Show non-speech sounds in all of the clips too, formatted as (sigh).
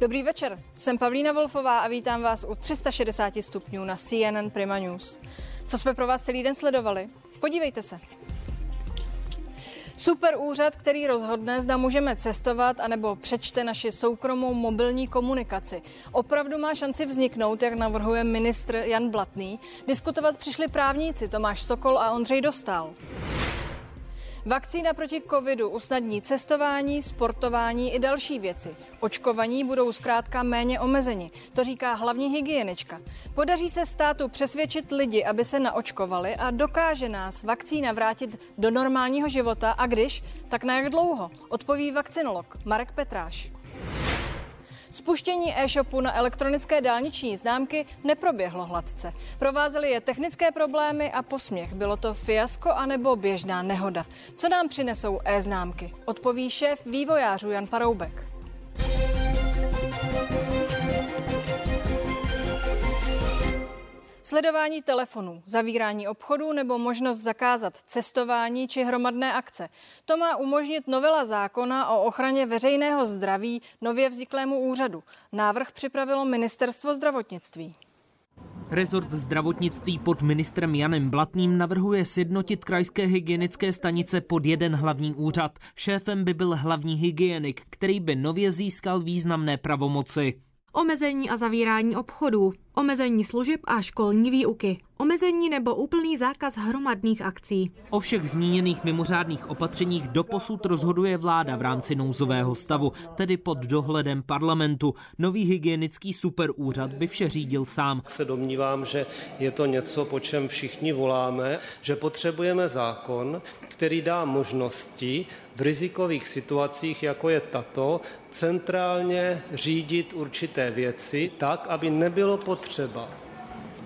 Dobrý večer, jsem Pavlína Wolfová a vítám vás u 360 stupňů na CNN Prima News. Co jsme pro vás celý den sledovali? Podívejte se. Super úřad, který rozhodne, zda můžeme cestovat, anebo přečte naši soukromou mobilní komunikaci. Opravdu má šanci vzniknout, jak navrhuje ministr Jan Blatný. Diskutovat přišli právníci Tomáš Sokol a Ondřej Dostal. Vakcína proti covidu usnadní cestování, sportování i další věci. Očkovaní budou zkrátka méně omezeni, to říká hlavní hygienička. Podaří se státu přesvědčit lidi, aby se naočkovali a dokáže nás vakcína vrátit do normálního života a když, tak na jak dlouho, odpoví vakcinolog Marek Petráš. Spuštění e-shopu na elektronické dálniční známky neproběhlo hladce. Provázely je technické problémy a posměch. Bylo to fiasko anebo běžná nehoda. Co nám přinesou e-známky? Odpoví šéf vývojářů Jan Paroubek. Sledování telefonů, zavírání obchodů nebo možnost zakázat cestování či hromadné akce. To má umožnit novela zákona o ochraně veřejného zdraví nově vzniklému úřadu. Návrh připravilo ministerstvo zdravotnictví. Rezort zdravotnictví pod ministrem Janem Blatným navrhuje sjednotit krajské hygienické stanice pod jeden hlavní úřad. Šéfem by byl hlavní hygienik, který by nově získal významné pravomoci. Omezení a zavírání obchodů, omezení služeb a školní výuky, omezení nebo úplný zákaz hromadných akcí. O všech zmíněných mimořádných opatřeních doposud rozhoduje vláda v rámci nouzového stavu, tedy pod dohledem parlamentu. Nový hygienický superúřad by vše řídil sám. Se domnívám, že je to něco, po čem všichni voláme, že potřebujeme zákon, který dá možnosti v rizikových situacích, jako je tato, centrálně řídit určité věci tak, aby nebylo potřeba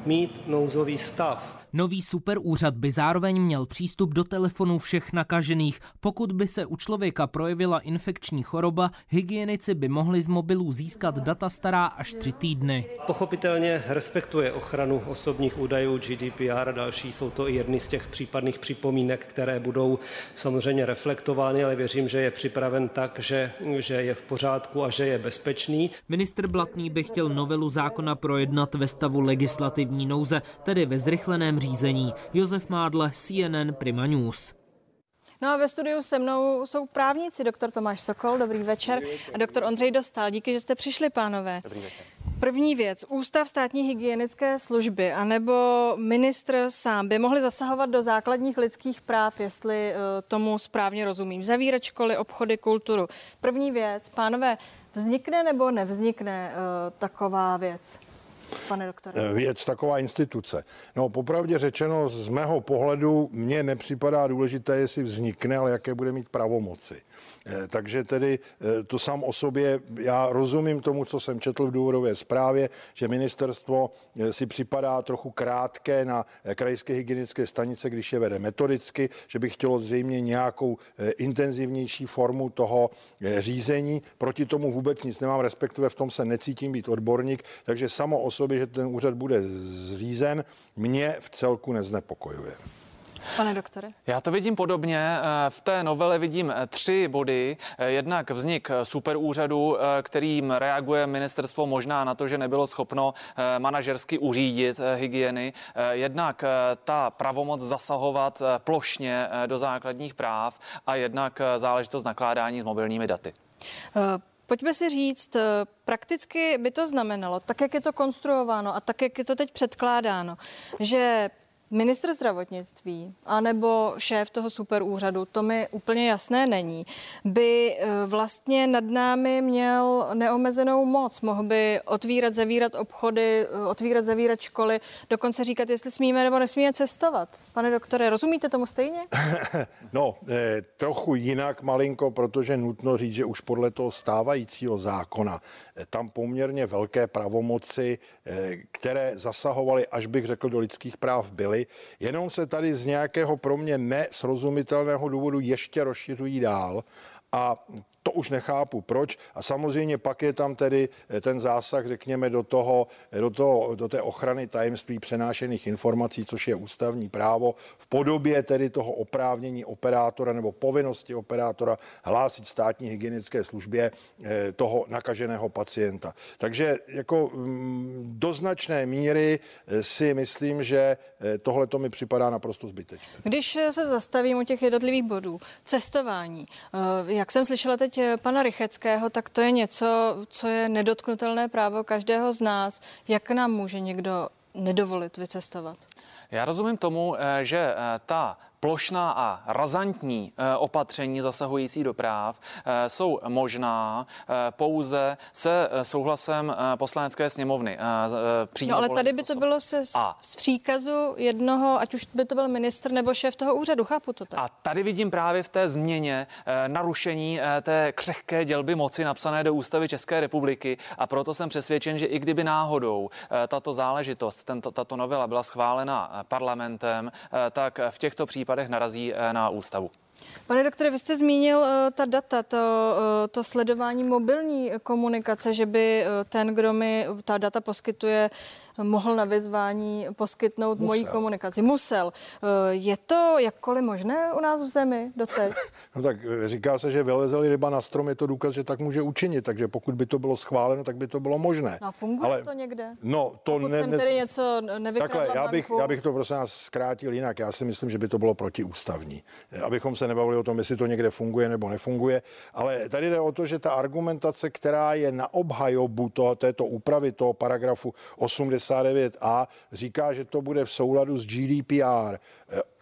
mít nouzový stav. Nový superúřad by zároveň měl přístup do telefonů všech nakažených. Pokud by se u člověka projevila infekční choroba, hygienici by mohli z mobilů získat data stará až tři týdny. Pochopitelně respektuje ochranu osobních údajů GDPR a další. Jsou to i jedny z těch případných připomínek, které budou samozřejmě reflektovány, ale věřím, že je připraven tak, že, že je v pořádku a že je bezpečný. Ministr Blatný by chtěl novelu zákona projednat ve stavu legislativní nouze, tedy ve zrychleném řízení. Josef Mádle, CNN Prima News. No a ve studiu se mnou jsou právníci, doktor Tomáš Sokol, dobrý večer, dobrý večer. a doktor Ondřej Dostal. Díky, že jste přišli, pánové. Dobrý večer. První věc, Ústav státní hygienické služby anebo ministr sám by mohli zasahovat do základních lidských práv, jestli uh, tomu správně rozumím. Zavírat školy, obchody, kulturu. První věc, pánové, vznikne nebo nevznikne uh, taková věc? Pane doktore? Eh, věc, taková instituce. No, popravdě řečeno, z mého pohledu mně nepřipadá důležité, jestli vznikne, ale jaké bude mít pravomoci. Eh, takže tedy eh, to sám o sobě, já rozumím tomu, co jsem četl v důvodové zprávě, že ministerstvo si připadá trochu krátké na krajské hygienické stanice, když je vede metodicky, že by chtělo zřejmě nějakou intenzivnější formu toho řízení. Proti tomu vůbec nic nemám, respektive v tom se necítím být odborník, takže samo o sobě, že ten úřad bude zřízen, mě v celku neznepokojuje. Pane doktore? Já to vidím podobně. Eh, v té novele vidím eh, tři body. Eh, jednak vznik superúřadu, kterým reaguje ministerstvo možná na to, že nebylo schopno manažersky uřídit hygieny. Jednak ta pravomoc zasahovat plošně do základních práv a jednak záležitost nakládání s mobilními daty. Pojďme si říct, eh, prakticky by to znamenalo, tak jak je to konstruováno a tak jak je to teď předkládáno, že Ministr zdravotnictví anebo šéf toho superúřadu, to mi úplně jasné není, by eh, vlastně nad námi měl neomezenou moc. Mohl by otvírat, zavírat obchody, eh, otvírat, zavírat školy, dokonce říkat, jestli smíme nebo nesmíme cestovat. Pane doktore, rozumíte tomu stejně? (laughs) No, eh, trochu jinak malinko, protože nutno říct, že už podle toho stávajícího zákona tam poměrně velké pravomoci, eh, které zasahovaly, až bych řekl, do lidských práv byly. Jenom se tady z nějakého pro mě nesrozumitelného důvodu ještě rozšiřují dál. A to už nechápu proč. A samozřejmě pak je tam tedy ten zásah, řekněme, do, toho, do, toho, do té ochrany tajemství přenášených informací, což je ústavní právo v podobě tedy toho oprávnění operátora nebo povinnosti operátora hlásit státní hygienické službě toho nakaženého pacienta. Takže jako mm, do značné míry si myslím, že tohle to mi připadá naprosto zbytečné. Když se zastavím u těch jednotlivých bodů, cestování. Eh, jak jsem slyšela teď eh, pana Rycheckého, tak to je něco, co je nedotknutelné právo každého z nás. Jak nám může někdo nedovolit vycestovat? Já rozumím tomu, eh, že ta plošná a razantní eh, opatření zasahující do práv eh, jsou možná eh, pouze se souhlasem poslanecké sněmovny. No ale tady by to bylo se z, a. z příkazu jednoho, ať už by to byl ministr nebo šéf toho úřadu, chápu to tak. A tady vidím právě v té změně narušení té křehké dělby moci napsané do ústavy České republiky a proto jsem přesvědčen, že i kdyby náhodou tato záležitost, tento, tato novela byla schválena parlamentem, tak v těchto případech případech narazí eh, na ústavu. Pane doktore, vy jste zmínil uh, ta data, to, uh, to sledování mobilní komunikace, že by ten, kdo mi ta data poskytuje, mohl na vyzvání poskytnout Musel. mojí komunikaci. Musel. Je to jakkoliv možné u nás v zemi doteď? (laughs) No tak říká se, že vylezeli ryba na strom, je to důkaz, že tak může učinit, takže pokud by to bylo schváleno, tak by to bylo možné. No a funguje Ale, to někde? No, to pokud ne, jsem tedy něco Takhle, já bych, já bych to prosím nás zkrátil jinak. Já si myslím, že by to bylo protiústavní. Abychom se nebavili o tom, jestli to někde funguje nebo nefunguje. Ale tady jde o to, že ta argumentace, která je na obhajobu toho, této úpravy toho paragrafu 89a, říká, že to bude v souladu s GDPR.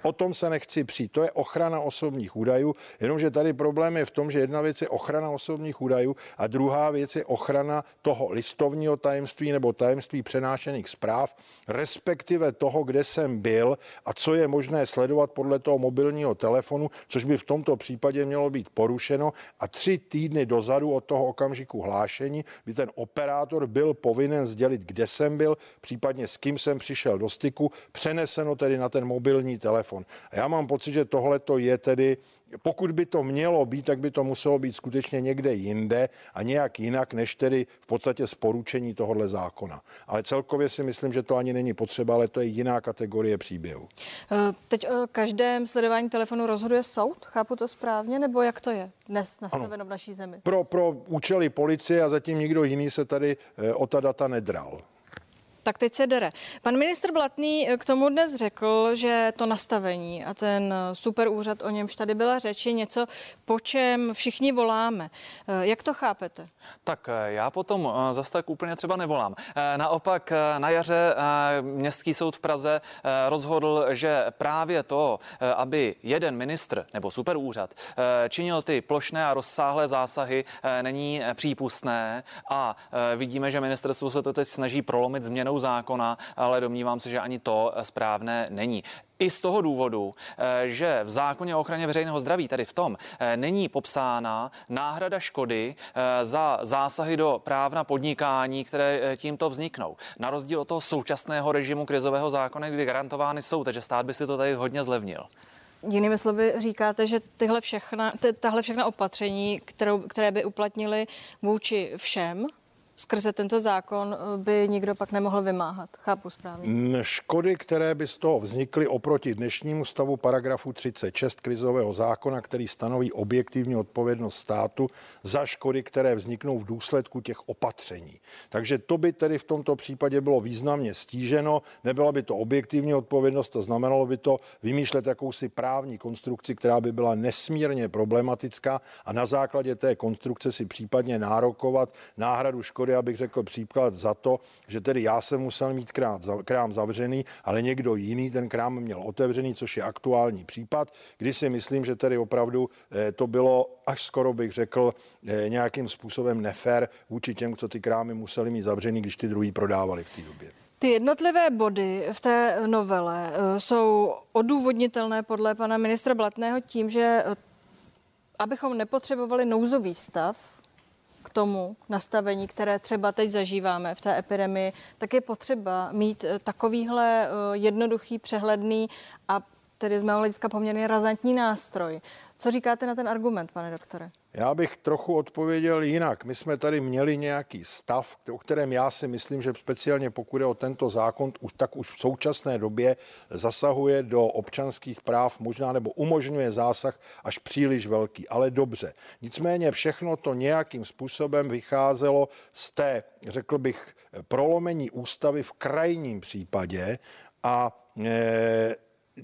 O tom se nechci přijít. To je ochrana osobních údajů, jenomže tady problém je v tom, že jedna věc je ochrana osobních údajů a druhá věc je ochrana toho listovního tajemství nebo tajemství přenášených zpráv, respektive toho, kde jsem byl a co je možné sledovat podle toho mobilního telefonu, což by v tomto případě mělo být porušeno a tři týdny dozadu od toho okamžiku hlášení by ten operátor byl povinen sdělit, kde jsem byl, případně s kým jsem přišel do styku, přeneseno tedy na ten mobilní telefon. A já mám pocit, že tohle to je tedy pokud by to mělo být, tak by to muselo být skutečně někde jinde a nějak jinak, než tedy v podstatě z poručení tohohle zákona. Ale celkově si myslím, že to ani není potřeba, ale to je jiná kategorie příběhu. Eh, teď o každém sledování telefonu rozhoduje soud, chápu to správně, nebo jak to je dnes nastaveno ano. v naší zemi? Pro, pro účely policie a zatím nikdo jiný se tady eh, o ta data nedral tak teď se dere. Pan ministr Blatný k tomu dnes řekl, že to nastavení a ten super úřad, o němž tady byla řeč, je něco, po čem všichni voláme. Jak to chápete? Tak eh, já potom eh, zase tak úplně třeba nevolám. Eh, naopak na jaře Městský soud v Praze rozhodl, že právě to, aby jeden ministr nebo super úřad činil ty plošné a rozsáhlé zásahy, není přípustné a vidíme, že ministerstvo se to teď snaží prolomit změnou zákona, ale domnívám se, že ani to správné není. I z toho důvodu, eh, že v zákoně o ochraně veřejného zdraví, tady v tom, eh, není popsána náhrada škody eh, za zásahy do práv na podnikání, které tímto vzniknou. Na rozdíl od toho současného režimu krizového zákona, kdy garantovány jsou, takže stát by si to tady hodně zlevnil. Jinými slovy říkáte, že tyhle všechna, tahle všechna opatření, kterou, které by uplatnili vůči všem, skrze tento zákon eh, by nikdo pak nemohl vymáhat. Chápu správně. Škody, které by z toho vznikly oproti dnešnímu stavu paragrafu 36 krizového zákona, který stanoví objektivní odpovědnost státu za škody, které vzniknou v důsledku těch opatření. Takže to by tedy v tomto případě bylo významně stíženo, nebyla by to objektivní odpovědnost a znamenalo by to vymýšlet jakousi právní konstrukci, která by byla nesmírně problematická a na základě té konstrukce si případně nárokovat náhradu škody škody, abych řekl příklad za to, že tedy já jsem musel mít krám, krám zavřený, ale někdo jiný ten krám měl otevřený, což je aktuální případ, kdy si myslím, že tedy opravdu eh, to bylo až skoro bych řekl eh, nějakým způsobem nefér vůči těm, co ty krámy museli mít zavřený, když ty druhý prodávali v té době. Ty jednotlivé body v té novele eh, jsou odůvodnitelné podle pana ministra Blatného tím, že abychom nepotřebovali nouzový stav, tomu nastavení, které třeba teď zažíváme v té epidemii, tak je potřeba mít eh, takovýhle eh, jednoduchý, přehledný a tedy z mého hlediska poměrně razantní nástroj. Co říkáte na ten argument, pane doktore? Já bych trochu odpověděl jinak. My jsme tady měli nějaký stav, o kterém já si myslím, že speciálně pokud je o tento zákon, už tak už v současné době zasahuje do občanských práv, možná nebo umožňuje zásah až příliš velký, ale dobře. Nicméně všechno to nějakým způsobem vycházelo z té, řekl bych, prolomení ústavy v krajním případě a e,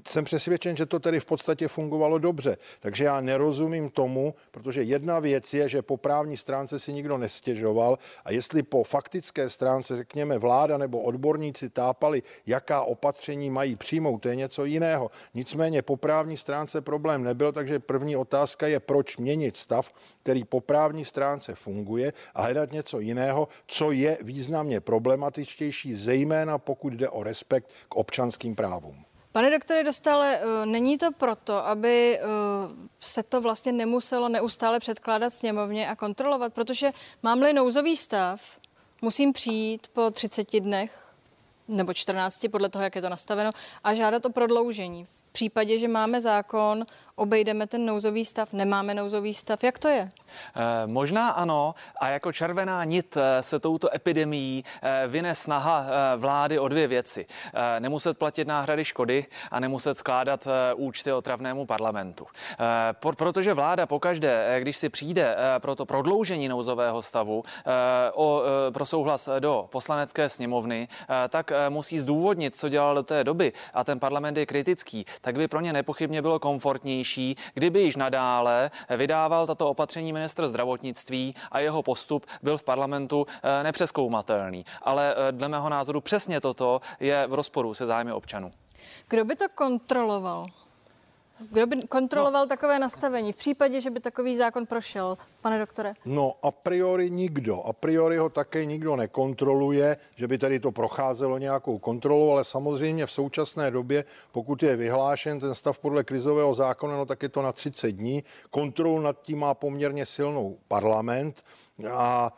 jsem přesvědčen, že to tedy v podstatě fungovalo dobře. Takže já nerozumím tomu, protože jedna věc je, že po právní stránce si nikdo nestěžoval a jestli po faktické stránce, řekněme, vláda nebo odborníci tápali, jaká opatření mají přijmout, to je něco jiného. Nicméně po právní stránce problém nebyl, takže první otázka je, proč měnit stav, který po právní stránce funguje a hledat něco jiného, co je významně problematičtější, zejména pokud jde o respekt k občanským právům. Pane doktore Dostale, eh, není to proto, aby eh, se to vlastně nemuselo neustále předkládat sněmovně a kontrolovat, protože mám-li nouzový stav, musím přijít po 30 dnech nebo 14, podle toho, jak je to nastaveno, a žádat o prodloužení. V případě, že máme zákon, obejdeme ten nouzový stav, nemáme nouzový stav, jak to je? E, možná ano a jako červená nit eh, se touto epidemií e, vyne snaha e, vlády o dvě věci. E, nemuset platit náhrady škody a nemuset skládat účty otravnému parlamentu. E, por, protože vláda pokaždé, když si přijde pro to prodloužení nouzového stavu e, o, e, pro souhlas do poslanecké sněmovny, e, tak musí zdůvodnit, co dělal do té doby a ten parlament je kritický, tak by pro ně nepochybně bylo komfortnější, kdyby již nadále vydával tato opatření ministr zdravotnictví a jeho postup byl v parlamentu eh, nepřeskoumatelný. Ale eh, dle mého názoru přesně toto je v rozporu se zájmy občanů. Kdo by to kontroloval? Kdo by kontroloval no. takové nastavení v případě, že by takový zákon prošel, pane doktore? No a priori nikdo. A priori ho také nikdo nekontroluje, že by tady to procházelo nějakou kontrolu, ale samozřejmě v současné době, pokud je vyhlášen ten stav podle krizového zákona, no tak je to na 30 dní. Kontrolu nad tím má poměrně silnou parlament a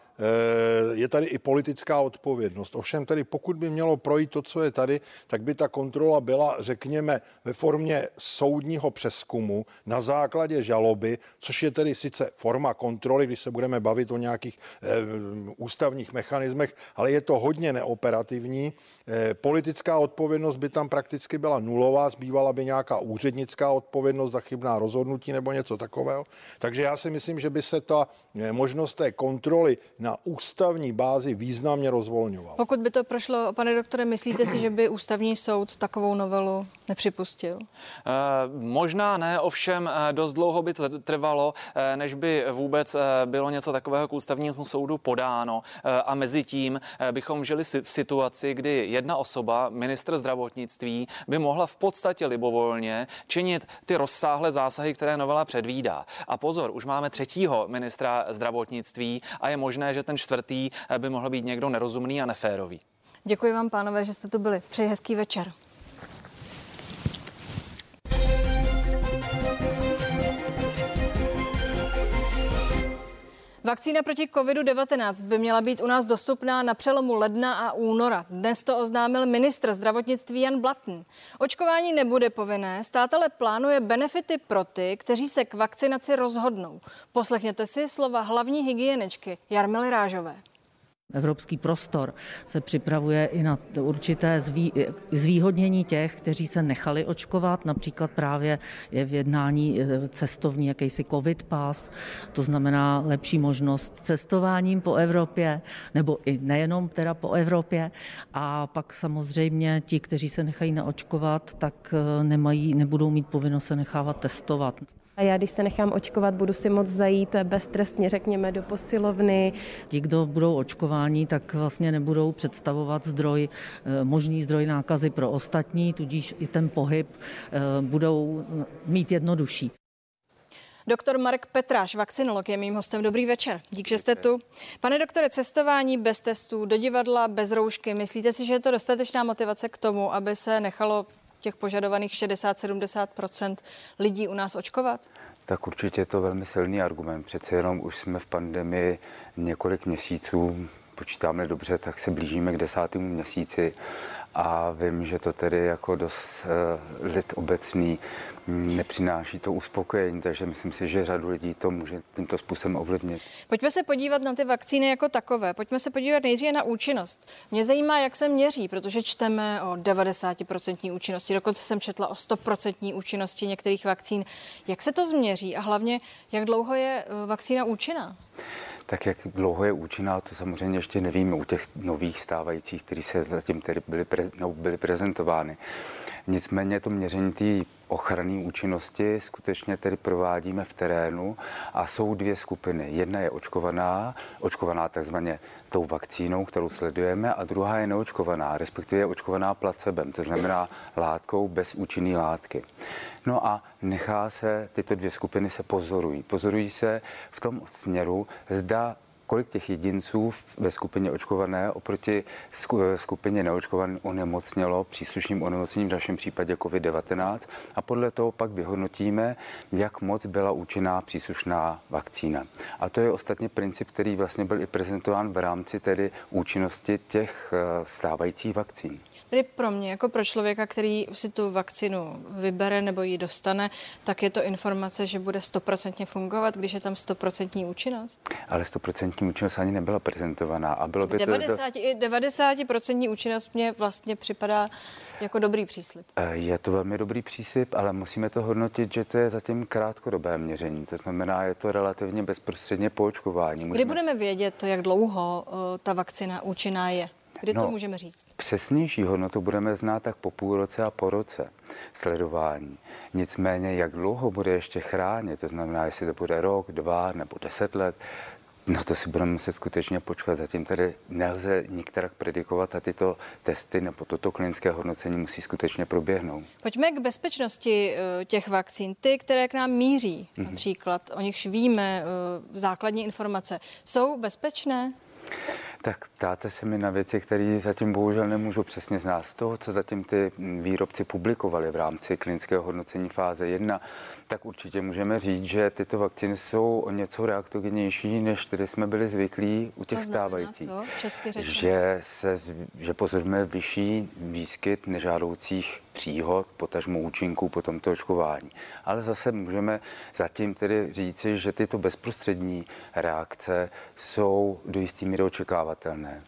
je tady i politická odpovědnost. Ovšem tedy pokud by mělo projít to, co je tady, tak by ta kontrola byla, řekněme, ve formě soudního přeskumu na základě žaloby, což je tedy sice forma kontroly, když se budeme bavit o nějakých e, ústavních mechanismech, ale je to hodně neoperativní. E, politická odpovědnost by tam prakticky byla nulová, zbývala by nějaká úřednická odpovědnost za chybná rozhodnutí nebo něco takového. Takže já si myslím, že by se ta možnost té kontroly na ústavní bázi významně rozvolňoval. Pokud by to prošlo, pane doktore, myslíte si, že by ústavní soud takovou novelu nepřipustil? E, možná ne, ovšem eh, dost dlouho by to trvalo, eh, než by vůbec bylo něco takového k ústavnímu soudu podáno. A mezi tím bychom žili v situaci, kdy jedna osoba, ministr zdravotnictví, by mohla v podstatě libovolně činit ty rozsáhlé zásahy, které novela předvídá. A pozor, už máme třetího ministra zdravotnictví, a je možné, že ten čtvrtý eh, by mohl být někdo nerozumný a neférový. Děkuji vám, pánové, že jste tu byli. Přeji hezký večer. Vakcína proti COVID-19 by měla být u nás dostupná na přelomu ledna a února. Dnes to oznámil ministr zdravotnictví Jan Blatný. Očkování nebude povinné, stát ale plánuje benefity pro ty, kteří se k vakcinaci rozhodnou. Poslechněte si slova hlavní hygieničky Jarmily Rážové. Evropský prostor se připravuje i na určité zvý, zvýhodnění těch, kteří se nechali očkovat. Například právě je v jednání eh, cestovní jakýsi covid pass, to znamená lepší možnost cestováním po Evropě, nebo i nejenom teda po Evropě. A pak samozřejmě ti, kteří se nechají naočkovat, tak eh, nemají, nebudou mít povinnost se nechávat testovat. A já, když se nechám očkovat, budu si moc zajít beztrestně, řekněme, do posilovny. Ti, kdo budou očkováni, tak vlastně nebudou představovat zdroj, eh, možný zdroj nákazy pro ostatní, tudíž i ten pohyb eh, budou mít jednodušší. Doktor Marek Petráš, vakcinolog, je mým hostem. Dobrý večer. Dík, že jste tu. Pane doktore, cestování bez testů, do divadla bez roušky. Myslíte si, že je to dostatečná motivace k tomu, aby se nechalo těch požadovaných 60-70% lidí u nás očkovat? Tak určitě je to velmi silný argument. Přece jenom už jsme v pandemii několik měsíců, počítáme dobře, tak se blížíme k desátému měsíci a vím, že to tedy jako dost uh, lid obecný nepřináší to uspokojení, takže myslím si, že řadu lidí to může tímto způsobem ovlivnit. Pojďme se podívat na ty vakcíny jako takové. Pojďme se podívat nejdříve na účinnost. Mě zajímá, jak se měří, protože čteme o 90% účinnosti, dokonce jsem četla o 100% účinnosti některých vakcín. Jak se to změří a hlavně, jak dlouho je eh, vakcína účinná? Tak jak dlouho je účinná, to samozřejmě ještě nevíme u těch nových stávajících, které se zatím tedy byly, pre, no, byly prezentovány. Nicméně to měření té ochranné účinnosti skutečně tedy provádíme v terénu a jsou dvě skupiny. Jedna je očkovaná, očkovaná takzvaně tou vakcínou, kterou sledujeme, a druhá je neočkovaná, respektive je očkovaná placebem, to znamená látkou bez účinné látky. No a nechá se, tyto dvě skupiny se pozorují. Pozorují se v tom směru, zda kolik těch jedinců ve skupině očkované oproti skupině neočkované onemocnělo příslušným onemocněním, v našem případě COVID-19 a podle toho pak vyhodnotíme, jak moc byla účinná příslušná vakcína. A to je ostatně princip, který vlastně byl i prezentován v rámci tedy účinnosti těch eh, stávajících vakcín. Tedy pro mě, jako pro člověka, který si tu vakcinu vybere nebo ji dostane, tak je to informace, že bude stoprocentně fungovat, když je tam stoprocentní účinnost? Ale stoprocentní účinnost ani nebyla prezentovaná a bylo by 90, to... 90% účinnost mě vlastně připadá jako dobrý příslip. Eh, je to velmi dobrý příslip, ale musíme to hodnotit, že to je zatím krátkodobé měření. To znamená, je to relativně bezprostředně po očkování. Můžeme... Kdy budeme vědět, jak dlouho uh, ta vakcina účinná je? Kdy no, to můžeme říct? Přesnější hodnotu budeme znát tak po půl roce a po roce sledování. Nicméně, jak dlouho bude ještě chránit, to znamená, jestli to bude rok, dva nebo deset let, No to si budeme muset skutečně počkat. Zatím tady nelze nikterak predikovat a tyto testy nebo toto klinické hodnocení musí skutečně proběhnout. Pojďme k bezpečnosti eh, těch vakcín. Ty, které k nám míří, mm-hmm. například, o nichž víme eh, základní informace, jsou bezpečné? Tak ptáte se mi na věci, které zatím bohužel nemůžu přesně znát. Z toho, co zatím ty výrobci publikovali v rámci klinického hodnocení fáze 1, tak určitě můžeme říct, že tyto vakcíny jsou o něco reaktogenější, než které jsme byli zvyklí u těch stávajících. Že, se, že pozorujeme vyšší výskyt nežádoucích příhod, potažmo účinků po tomto očkování. Ale zase můžeme zatím tedy říci, že tyto bezprostřední reakce jsou do jistý míry očekávatelné.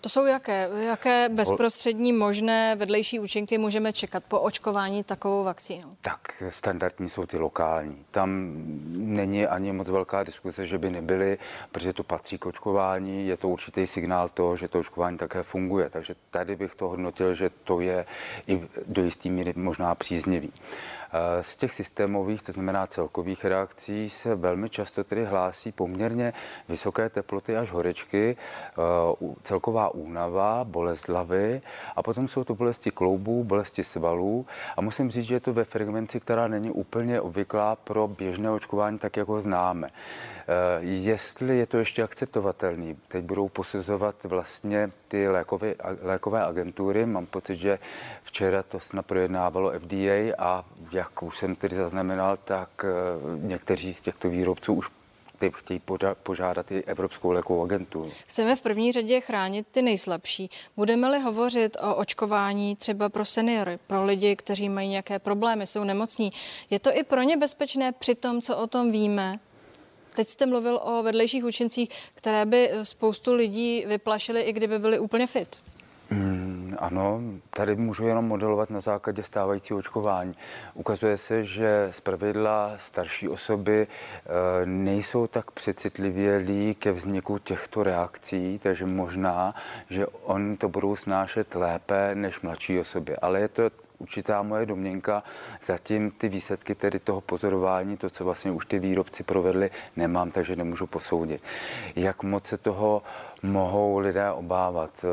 To jsou jaké? Jaké bezprostřední možné vedlejší účinky můžeme čekat po očkování takovou vakcínou? Tak standardní jsou ty lokální. Tam není ani moc velká diskuse, že by nebyly, protože to patří k očkování. Je to určitý signál toho, že to očkování také funguje. Takže tady bych to hodnotil, že to je i do jisté míry možná příznivý. Eh, z těch systémových, to znamená celkových reakcí, se velmi často tedy hlásí poměrně vysoké teploty až horečky, eh, celková únava, bolest hlavy a potom jsou to bolesti kloubů, bolesti svalů a musím říct, že je to ve frekvenci, která není úplně obvyklá pro běžné očkování, tak jak ho známe. Eh, jestli je to ještě akceptovatelný, teď budou posuzovat vlastně ty lékové, lékové agentury. Mám pocit, že včera to snad projednávalo FDA a už jsem tedy zaznamenal, tak eh, někteří z těchto výrobců už chtějí požádat i Evropskou lékovou agenturu. Chceme v první řadě chránit ty nejslabší. Budeme-li hovořit o očkování třeba pro seniory, pro lidi, kteří mají nějaké problémy, jsou nemocní, je to i pro ně bezpečné při tom, co o tom víme? Teď jste mluvil o vedlejších účincích, které by spoustu lidí vyplašily, i kdyby byli úplně fit. Mm, ano, tady můžu jenom modelovat na základě stávajícího očkování. Ukazuje se, že z pravidla starší osoby e, nejsou tak přecitlivělí ke vzniku těchto reakcí, takže možná, že oni to budou snášet lépe než mladší osoby. Ale je to určitá moje domněnka. Zatím ty výsledky tedy toho pozorování, to, co vlastně už ty výrobci provedli, nemám, takže nemůžu posoudit. Jak moc se toho mohou lidé obávat.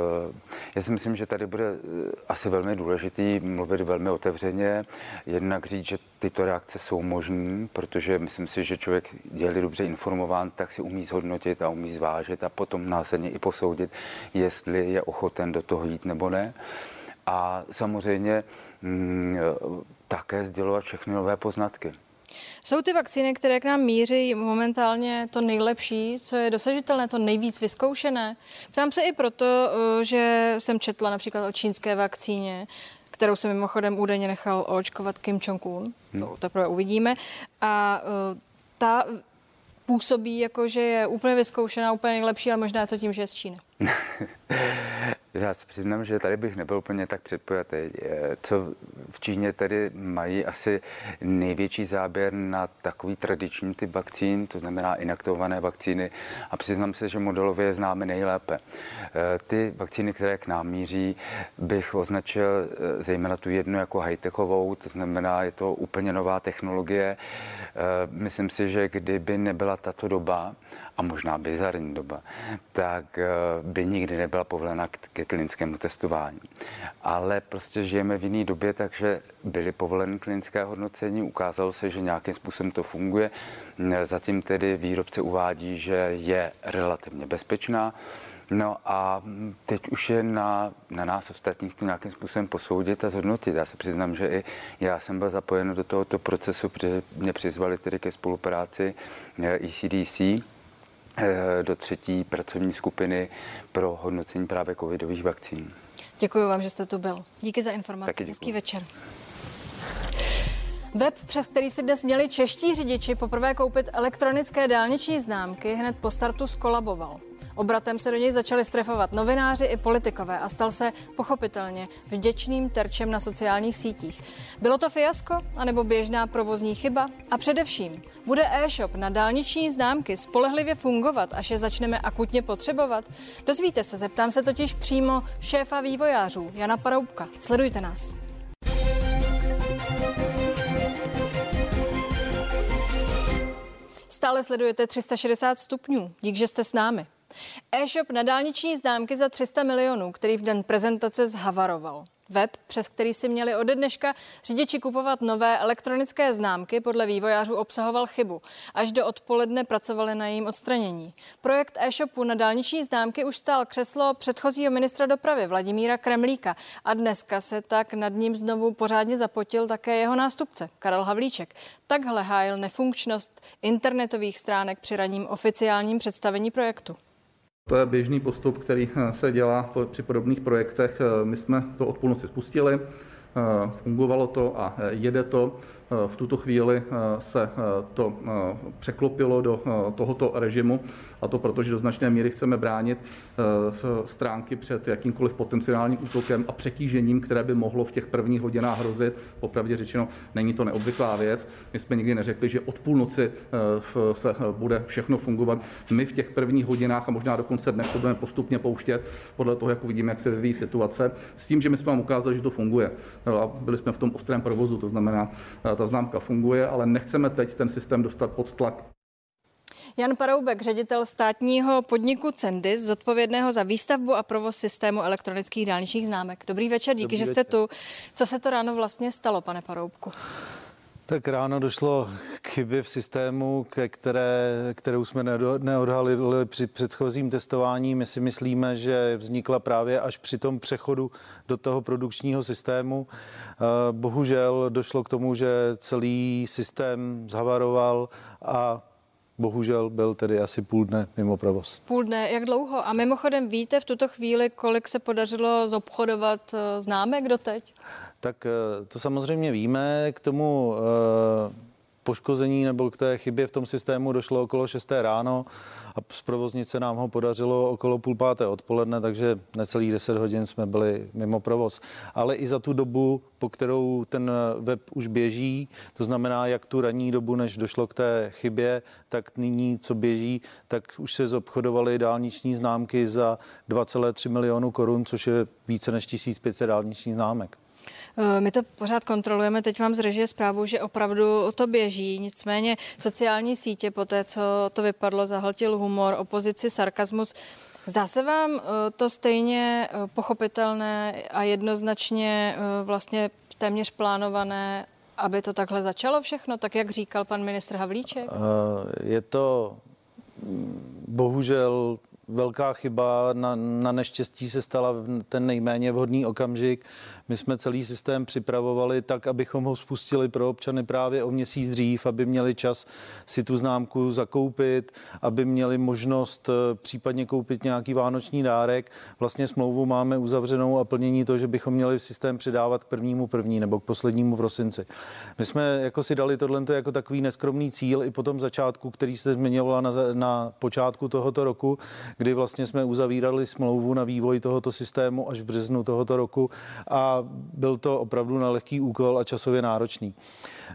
Já si myslím, že tady bude eh, asi velmi důležitý mluvit velmi otevřeně, jednak říct, že tyto reakce jsou možné, protože myslím si, že člověk, je dobře informován, tak si umí zhodnotit a umí zvážit a potom následně i posoudit, jestli je ochoten do toho jít nebo ne. A samozřejmě mm, také sdělovat všechny nové poznatky. Jsou ty vakcíny, které k nám míří momentálně to nejlepší, co je dosažitelné, to nejvíc vyzkoušené? Ptám se i proto, eh, že jsem četla například o čínské vakcíně, kterou se mimochodem údajně nechal očkovat Kim Jong-un. Hmm. To teprve uvidíme. A uh, ta působí jako, že je úplně vyzkoušená, úplně nejlepší, ale možná je to tím, že je z Číny. (laughs) Já se přiznám, že tady bych nebyl úplně tak předpojatý. Co v Číně tedy mají asi největší záběr na takový tradiční typ vakcín, to znamená inaktivované vakcíny a přiznám se, že modelově známe nejlépe. E, ty vakcíny, které k nám míří, bych označil e, zejména tu jednu jako high-techovou, to znamená, je to úplně nová technologie. Myslím si, že kdyby nebyla tato doba, a možná bizarní doba, tak eh, by nikdy nebyla povolena ke klinickému testování. Ale prostě žijeme v jiné době, takže byly povoleny klinické hodnocení, ukázalo se, že nějakým způsobem to funguje. Zatím tedy výrobce uvádí, že je relativně bezpečná. No a teď už je na, na nás ostatních to nějakým způsobem posoudit a zhodnotit. Já se přiznám, že i já jsem byl zapojen do tohoto procesu, protože mě přizvali tedy ke spolupráci ECDC, eh, Eh, do třetí pracovní skupiny pro hodnocení právě covidových vakcín. Děkuji vám, že jste tu byl. Díky za informace. Hezký večer. Web, přes který si dnes měli čeští řidiči poprvé koupit elektronické dálniční známky, hned po startu skolaboval. Obratem se do něj začali strefovat novináři i politikové a stal se pochopitelně vděčným terčem na sociálních sítích. Bylo to fiasko anebo běžná provozní chyba? A především, bude e-shop na dálniční známky spolehlivě fungovat, až je začneme akutně potřebovat? Dozvíte se, zeptám se totiž přímo šéfa vývojářů Jana Paroubka. Sledujte nás. Stále sledujete 360 stupňů. Dík, že jste s námi. E-shop na dálniční známky za 300 milionů, který v den prezentace zhavaroval. Web, přes který si měli ode dneška řidiči kupovat nové elektronické známky, podle vývojářů obsahoval chybu. Až do odpoledne pracovali na jejím odstranění. Projekt e-shopu na dálniční známky už stál křeslo předchozího ministra dopravy Vladimíra Kremlíka a dneska se tak nad ním znovu pořádně zapotil také jeho nástupce Karel Havlíček. Takhle hájil nefunkčnost internetových stránek při raním oficiálním představení projektu. To je běžný postup, který eh, se dělá při podobných projektech. Eh, my jsme to od půlnoci spustili, eh, fungovalo to a jede to. V tuto chvíli se to překlopilo do tohoto režimu a to proto, že do značné míry chceme bránit eh, stránky před jakýmkoliv potenciálním útokem a přetížením, které by mohlo v těch prvních hodinách hrozit. Popravdě řečeno, není to neobvyklá věc. My jsme nikdy neřekli, že od půlnoci eh, se bude všechno fungovat. My v těch prvních hodinách a možná dokonce dnes to budeme postupně pouštět podle toho, jak uvidíme, jak se vyvíjí situace, s tím, že my jsme vám ukázali, že to funguje. No a byli jsme v tom ostrém provozu, to znamená, eh, ta známka funguje, ale nechceme teď ten systém dostat pod tlak Jan Paroubek, ředitel státního podniku Cendis, zodpovědného za výstavbu a provoz systému elektronických dálničních známek. Dobrý večer, díky, Dobrý že jste tu. Co se to ráno vlastně stalo, pane Paroubku? Tak ráno došlo k chybě v systému, ke které, kterou jsme neodhalili při předchozím testování. My si myslíme, že vznikla právě až při tom přechodu do toho produkčního systému. Eh, bohužel došlo k tomu, že celý systém zhavaroval a bohužel byl tedy asi půl dne mimo provoz. Půl dne, jak dlouho? A mimochodem víte v tuto chvíli, kolik se podařilo zobchodovat eh, známek doteď? Tak eh, to samozřejmě víme. K tomu eh, poškození nebo k té chybě v tom systému došlo okolo 6. ráno a z provoznice nám ho podařilo okolo půl páté odpoledne, takže necelých 10 hodin jsme byli mimo provoz. Ale i za tu dobu, po kterou ten web už běží, to znamená jak tu ranní dobu, než došlo k té chybě, tak nyní, co běží, tak už se zobchodovaly dálniční známky za 2,3 milionu korun, což je více než 1500 dálničních známek. Eh, my to pořád kontrolujeme, teď mám z režie zprávu, že opravdu to běží, nicméně sociální sítě po té, co to vypadlo, zahltil humor, opozici, sarkazmus. Zase vám eh, to stejně eh, pochopitelné a jednoznačně vlastně téměř plánované, aby to takhle začalo všechno, tak jak říkal pan ministr Havlíček? Je to mm, bohužel velká chyba, na, na neštěstí se stala ten nejméně vhodný okamžik. My jsme celý systém připravovali tak, abychom ho spustili pro občany právě o měsíc dřív, aby měli čas si tu známku zakoupit, aby měli možnost eh, případně koupit nějaký vánoční dárek. Vlastně smlouvu máme uzavřenou a plnění to, že bychom měli systém přidávat k prvnímu první nebo k poslednímu prosinci. My jsme jako si dali tohle jako takový neskromný cíl i po tom začátku, který se zmiňovala na, na počátku tohoto roku, kdy vlastně jsme uzavírali smlouvu na vývoj tohoto systému až v březnu tohoto roku a byl to opravdu na lehký úkol a časově náročný.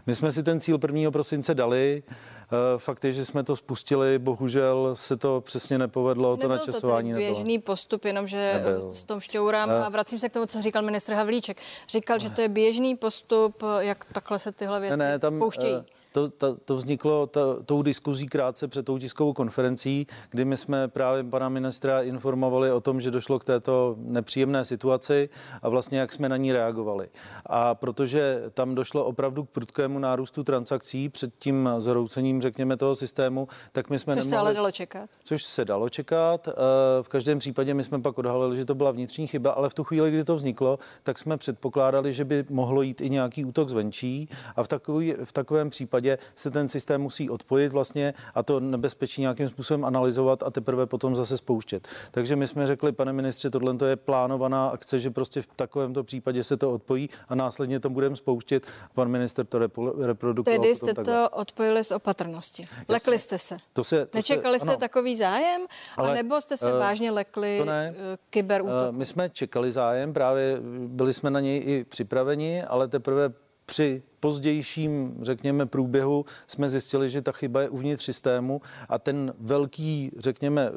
My jsme si ten cíl 1. prosince dali. Eh, fakt je, že jsme to spustili, bohužel se to přesně nepovedlo, Nebyl to načasování to nebylo. běžný postup, jenom že Nebyl. s tom šťourám a vracím se k tomu, co říkal ministr Havlíček. Říkal, že to je běžný postup, jak takhle se tyhle věci ne, ne, tam, spouštějí. Uh, to, to, to vzniklo to, tou diskuzí krátce před tou tiskovou konferencí, kdy my jsme právě pana ministra informovali o tom, že došlo k této nepříjemné situaci a vlastně jak jsme na ní reagovali. A protože tam došlo opravdu k prudkému nárůstu transakcí před tím zhroucením, řekněme, toho systému, tak my jsme Což nemohli, se ale dalo čekat. Což se dalo čekat. Eh, v každém případě my jsme pak odhalili, že to byla vnitřní chyba, ale v tu chvíli, kdy to vzniklo, tak jsme předpokládali, že by mohlo jít i nějaký útok zvenčí a v, takový, v takovém případě případě se ten systém musí odpojit vlastně a to nebezpečí nějakým způsobem analyzovat a teprve potom zase spouštět. Takže my jsme řekli, pane ministře, tohle je plánovaná akce, že prostě v takovémto případě se to odpojí a následně to budeme spouštět. Pan minister to reprodukoval. Tedy jste takhle. to odpojili z opatrnosti. Lekli jste se. To se to Nečekali se, jste ano. takový zájem? Ale, nebo jste se uh, vážně lekli to ne. Eh, kyberútoku? Uh, my jsme čekali zájem, právě byli jsme na něj i připraveni, ale teprve při pozdějším, řekněme, průběhu jsme zjistili, že ta chyba je uvnitř systému a ten velký, řekněme,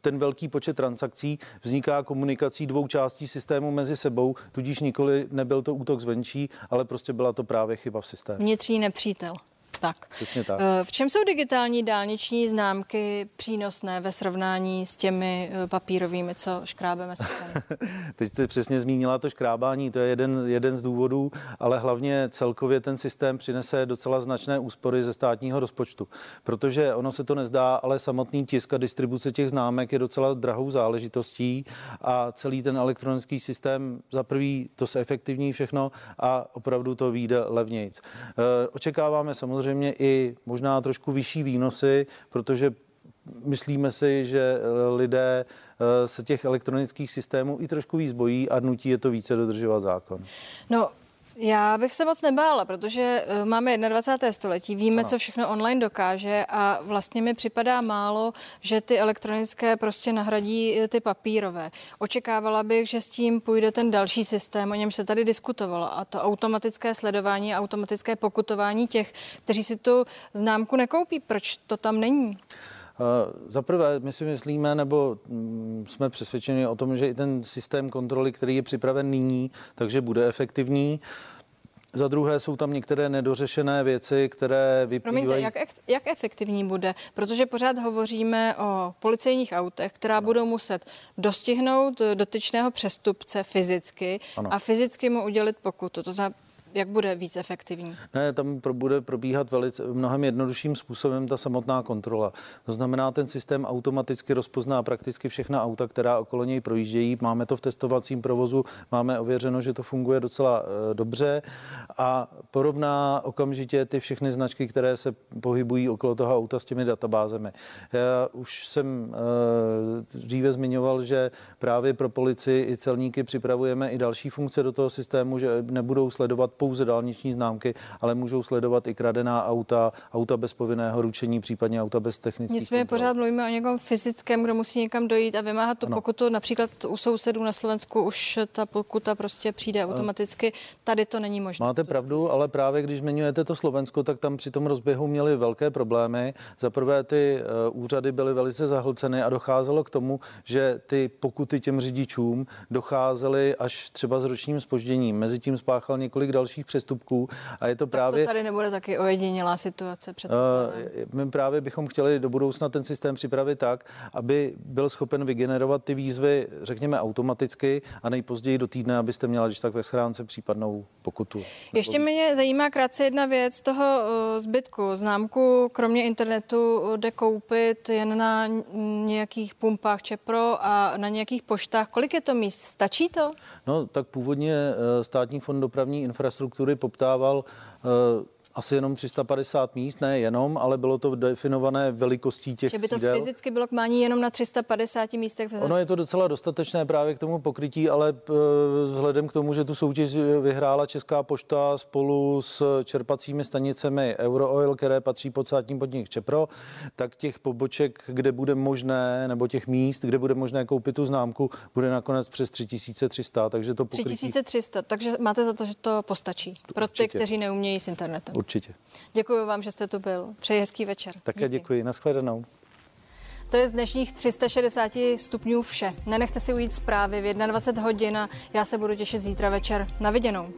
ten velký počet transakcí vzniká komunikací dvou částí systému mezi sebou, tudíž nikoli nebyl to útok zvenčí, ale prostě byla to právě chyba v systému. Vnitřní nepřítel. Tak. tak. Eh, v čem jsou digitální dálniční známky přínosné ve srovnání s těmi eh, papírovými, co škrábeme (laughs) Teď jste přesně zmínila to škrábání, to je jeden, jeden z důvodů, ale hlavně celkově ten systém přinese docela značné úspory ze státního rozpočtu, protože ono se to nezdá, ale samotný tisk a distribuce těch známek je docela drahou záležitostí a celý ten elektronický systém za prvý to se efektivní všechno a opravdu to vyjde levnějc. Eh, očekáváme samozřejmě samozřejmě i možná trošku vyšší výnosy, protože myslíme si, že lidé eh, se těch elektronických systémů i trošku víc bojí a nutí je to více dodržovat zákon. No, já bych se moc nebála, protože eh, máme 21. století, víme, ano. co všechno online dokáže a vlastně mi připadá málo, že ty elektronické prostě nahradí eh, ty papírové. Očekávala bych, že s tím půjde ten další systém, o něm se tady diskutovalo, a to automatické sledování a automatické pokutování těch, kteří si tu známku nekoupí. Proč to tam není? Za prvé, my si myslíme, nebo mm, jsme přesvědčeni o tom, že i ten systém kontroly, který je připraven nyní, takže bude efektivní. Za druhé jsou tam některé nedořešené věci, které vyplývají... Promiňte, jak, jak efektivní bude? Protože pořád hovoříme o policejních autech, která no. budou muset dostihnout dotyčného přestupce fyzicky ano. a fyzicky mu udělit pokutu. To znamená, jak bude víc efektivní? Ne, tam pro, bude probíhat velice mnohem jednodušším způsobem ta samotná kontrola. To znamená, ten systém automaticky rozpozná prakticky všechna auta, která okolo něj projíždějí. Máme to v testovacím provozu, máme ověřeno, že to funguje docela e, dobře a porovná okamžitě ty všechny značky, které se pohybují okolo toho auta s těmi databázemi. Já už jsem e, dříve zmiňoval, že právě pro policii i celníky připravujeme i další funkce do toho systému, že nebudou sledovat pouze dálniční známky, ale můžou sledovat i kradená auta, auta bez povinného ručení, případně auta bez technických Nicméně pořád mluvíme o někom fyzickém, kdo musí někam dojít a vymáhat tu ano. pokutu. Například u sousedů na Slovensku už ta pokuta prostě přijde automaticky. Tady to není možné. Máte pravdu, ale právě když zmiňujete to Slovensko, tak tam při tom rozběhu měli velké problémy. Za prvé ty uh, úřady byly velice zahlceny a docházelo k tomu, že ty pokuty těm řidičům docházely až třeba s ročním spožděním. Mezitím spáchal několik dalších dalších přestupků. A je to tak právě... to tady nebude taky ojedinělá situace před. My právě bychom chtěli do budoucna ten systém připravit tak, aby byl schopen vygenerovat ty výzvy, řekněme, automaticky a nejpozději do týdne, abyste měla, když tak ve schránce případnou pokutu. Ještě mě zajímá krátce jedna věc toho zbytku. Známku kromě internetu jde koupit jen na nějakých pumpách Čepro a na nějakých poštách. Kolik je to míst? Stačí to? No, tak původně eh, státní fond dopravní infrastruktury poptával eh, asi jenom 350 míst, ne jenom, ale bylo to definované velikostí těch Že by to sídel. fyzicky bylo k mání jenom na 350 místech? Ono je to docela dostatečné právě k tomu pokrytí, ale vzhledem k tomu, že tu soutěž vyhrála Česká pošta spolu s čerpacími stanicemi Eurooil, které patří pod státní podnik Čepro, tak těch poboček, kde bude možné, nebo těch míst, kde bude možné koupit tu známku, bude nakonec přes 3300, takže to pokrytí... 3300, takže máte za to, že to postačí pro ty, kteří neumějí s internetem. Určitě. Děkuji vám, že jste tu byl. Přeji hezký večer. Také Díky. děkuji. Naschledanou. To je z dnešních 360 stupňů vše. Nenechte si ujít zprávy v 21 hodin a já se budu těšit zítra večer. Na viděnou.